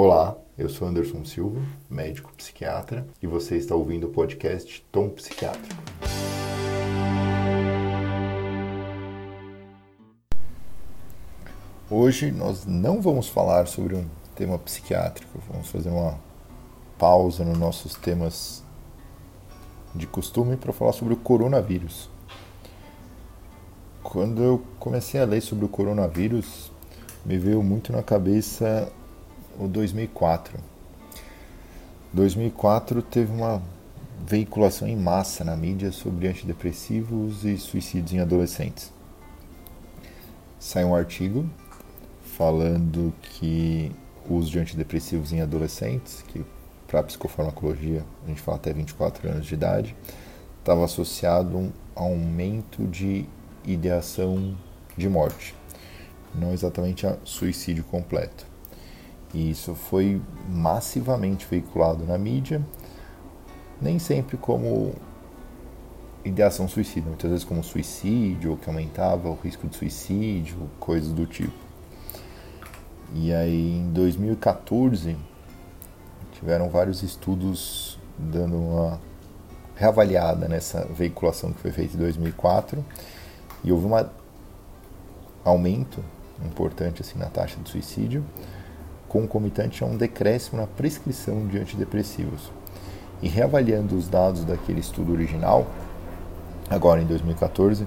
Olá, eu sou Anderson Silva, médico psiquiatra, e você está ouvindo o podcast Tom Psiquiátrico. Hoje nós não vamos falar sobre um tema psiquiátrico, vamos fazer uma pausa nos nossos temas de costume para falar sobre o coronavírus. Quando eu comecei a ler sobre o coronavírus, me veio muito na cabeça o 2004. 2004 teve uma veiculação em massa na mídia sobre antidepressivos e suicídios em adolescentes. Saiu um artigo falando que o uso de antidepressivos em adolescentes, que para a psicofarmacologia a gente fala até 24 anos de idade, estava associado a um aumento de ideação de morte, não exatamente a suicídio completo. E isso foi massivamente veiculado na mídia, nem sempre como ideação suicida, muitas vezes como suicídio, que aumentava o risco de suicídio, coisas do tipo. E aí em 2014 tiveram vários estudos dando uma reavaliada nessa veiculação que foi feita em 2004 e houve um aumento importante assim na taxa de suicídio, concomitante a um decréscimo na prescrição de antidepressivos. E reavaliando os dados daquele estudo original, agora em 2014,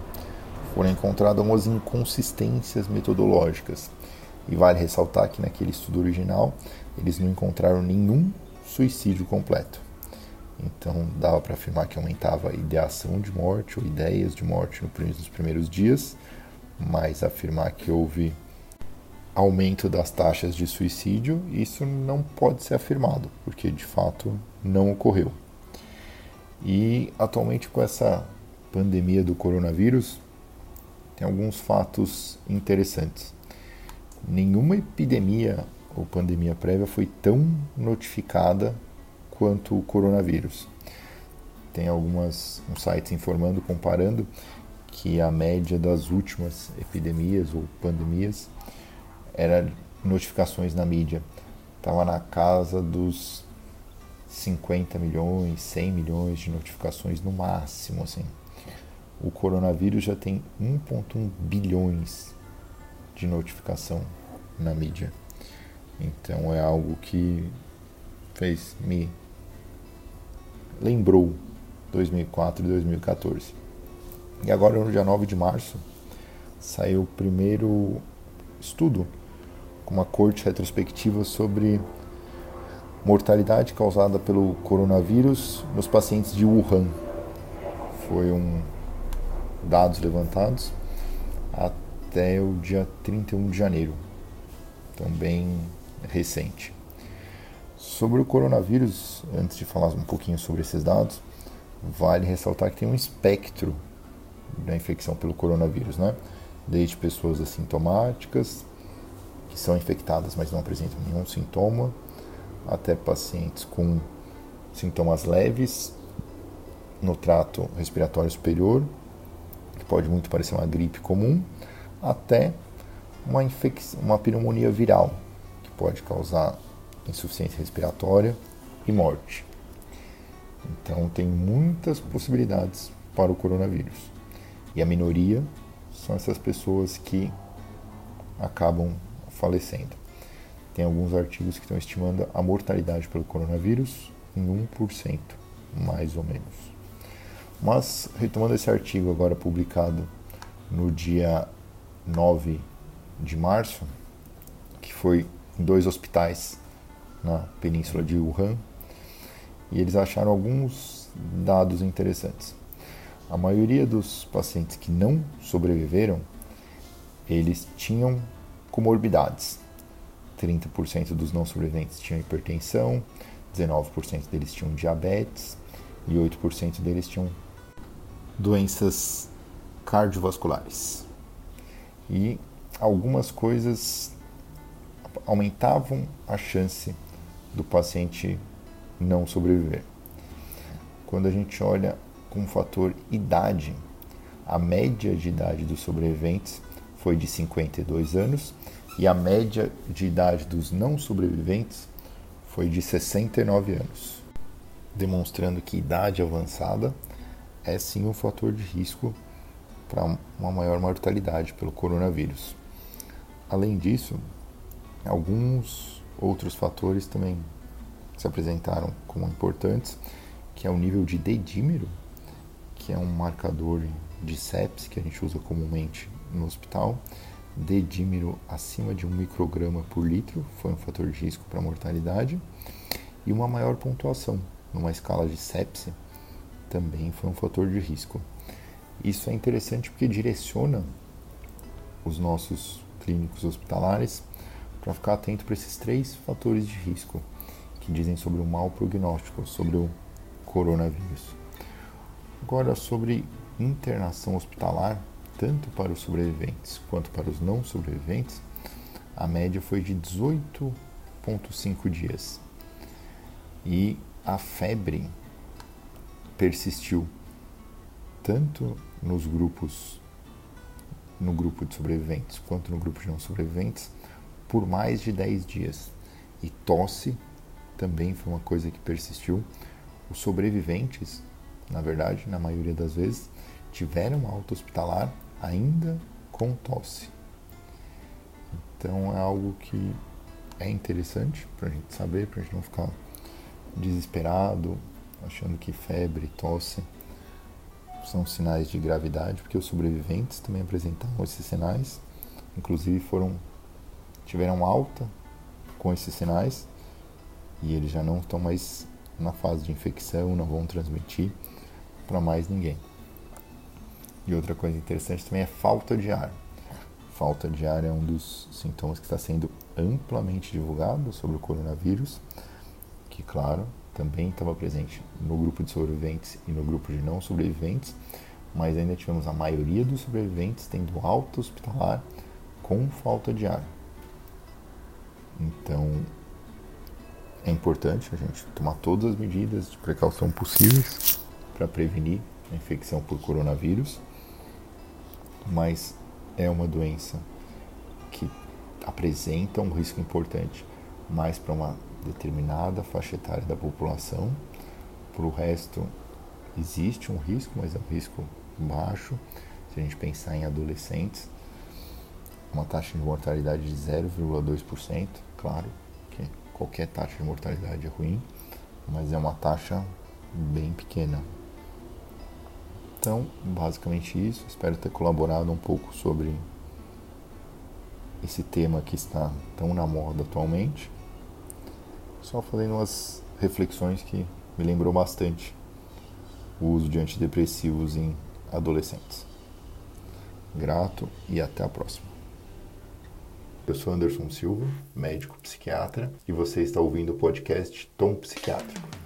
foram encontradas algumas inconsistências metodológicas. E vale ressaltar que naquele estudo original eles não encontraram nenhum suicídio completo. Então dava para afirmar que aumentava a ideação de morte ou ideias de morte nos primeiros dias, mas afirmar que houve aumento das taxas de suicídio, isso não pode ser afirmado, porque de fato não ocorreu. E atualmente com essa pandemia do coronavírus, tem alguns fatos interessantes. Nenhuma epidemia ou pandemia prévia foi tão notificada quanto o coronavírus. Tem algumas um sites informando, comparando que a média das últimas epidemias ou pandemias era notificações na mídia. Estava na casa dos 50 milhões, 100 milhões de notificações no máximo, assim. O coronavírus já tem 1.1 bilhões de notificação na mídia. Então é algo que fez me lembrou 2004 e 2014. E agora, no dia 9 de março, saiu o primeiro estudo uma corte retrospectiva sobre mortalidade causada pelo coronavírus nos pacientes de Wuhan. Foi um dados levantados até o dia 31 de janeiro. Então bem recente. Sobre o coronavírus, antes de falar um pouquinho sobre esses dados, vale ressaltar que tem um espectro da infecção pelo coronavírus, né? Desde pessoas assintomáticas, que são infectadas, mas não apresentam nenhum sintoma, até pacientes com sintomas leves no trato respiratório superior, que pode muito parecer uma gripe comum, até uma, infecção, uma pneumonia viral, que pode causar insuficiência respiratória e morte. Então tem muitas possibilidades para o coronavírus. E a minoria são essas pessoas que acabam falecendo. Tem alguns artigos que estão estimando a mortalidade pelo coronavírus em 1%, mais ou menos. Mas, retomando esse artigo agora publicado no dia 9 de março, que foi em dois hospitais na península de Wuhan, e eles acharam alguns dados interessantes. A maioria dos pacientes que não sobreviveram, eles tinham comorbidades. 30% dos não sobreviventes tinham hipertensão, 19% deles tinham diabetes e 8% deles tinham doenças cardiovasculares. E algumas coisas aumentavam a chance do paciente não sobreviver. Quando a gente olha com o fator idade, a média de idade dos sobreviventes foi de 52 anos e a média de idade dos não sobreviventes foi de 69 anos, demonstrando que idade avançada é sim um fator de risco para uma maior mortalidade pelo coronavírus. Além disso, alguns outros fatores também se apresentaram como importantes, que é o nível de dedímero, que é um marcador de sepsis que a gente usa comumente no hospital. Dedímero acima de um micrograma por litro foi um fator de risco para mortalidade. E uma maior pontuação numa escala de sepse também foi um fator de risco. Isso é interessante porque direciona os nossos clínicos hospitalares para ficar atento para esses três fatores de risco que dizem sobre o mau prognóstico, sobre o coronavírus. Agora, sobre internação hospitalar, tanto para os sobreviventes quanto para os não sobreviventes, a média foi de 18,5 dias. E a febre persistiu tanto nos grupos, no grupo de sobreviventes quanto no grupo de não sobreviventes, por mais de 10 dias. E tosse também foi uma coisa que persistiu. Os sobreviventes, na verdade, na maioria das vezes, tiveram alta hospitalar ainda com tosse. Então é algo que é interessante para a gente saber, para a gente não ficar desesperado, achando que febre, tosse são sinais de gravidade, porque os sobreviventes também apresentavam esses sinais, inclusive foram tiveram alta com esses sinais e eles já não estão mais na fase de infecção, não vão transmitir para mais ninguém. E outra coisa interessante também é falta de ar. Falta de ar é um dos sintomas que está sendo amplamente divulgado sobre o coronavírus, que, claro, também estava presente no grupo de sobreviventes e no grupo de não sobreviventes, mas ainda tivemos a maioria dos sobreviventes tendo alta hospitalar com falta de ar. Então, é importante a gente tomar todas as medidas de precaução possíveis para prevenir a infecção por coronavírus, mas é uma doença que apresenta um risco importante mais para uma determinada faixa etária da população. Para o resto, existe um risco, mas é um risco baixo. Se a gente pensar em adolescentes, uma taxa de mortalidade de 0,2%, claro, qualquer taxa de mortalidade é ruim, mas é uma taxa bem pequena. Então, basicamente isso. Espero ter colaborado um pouco sobre esse tema que está tão na moda atualmente. Só fazendo umas reflexões que me lembrou bastante o uso de antidepressivos em adolescentes. Grato e até a próxima. Eu sou Anderson Silva, médico psiquiatra, e você está ouvindo o podcast Tom Psiquiátrico.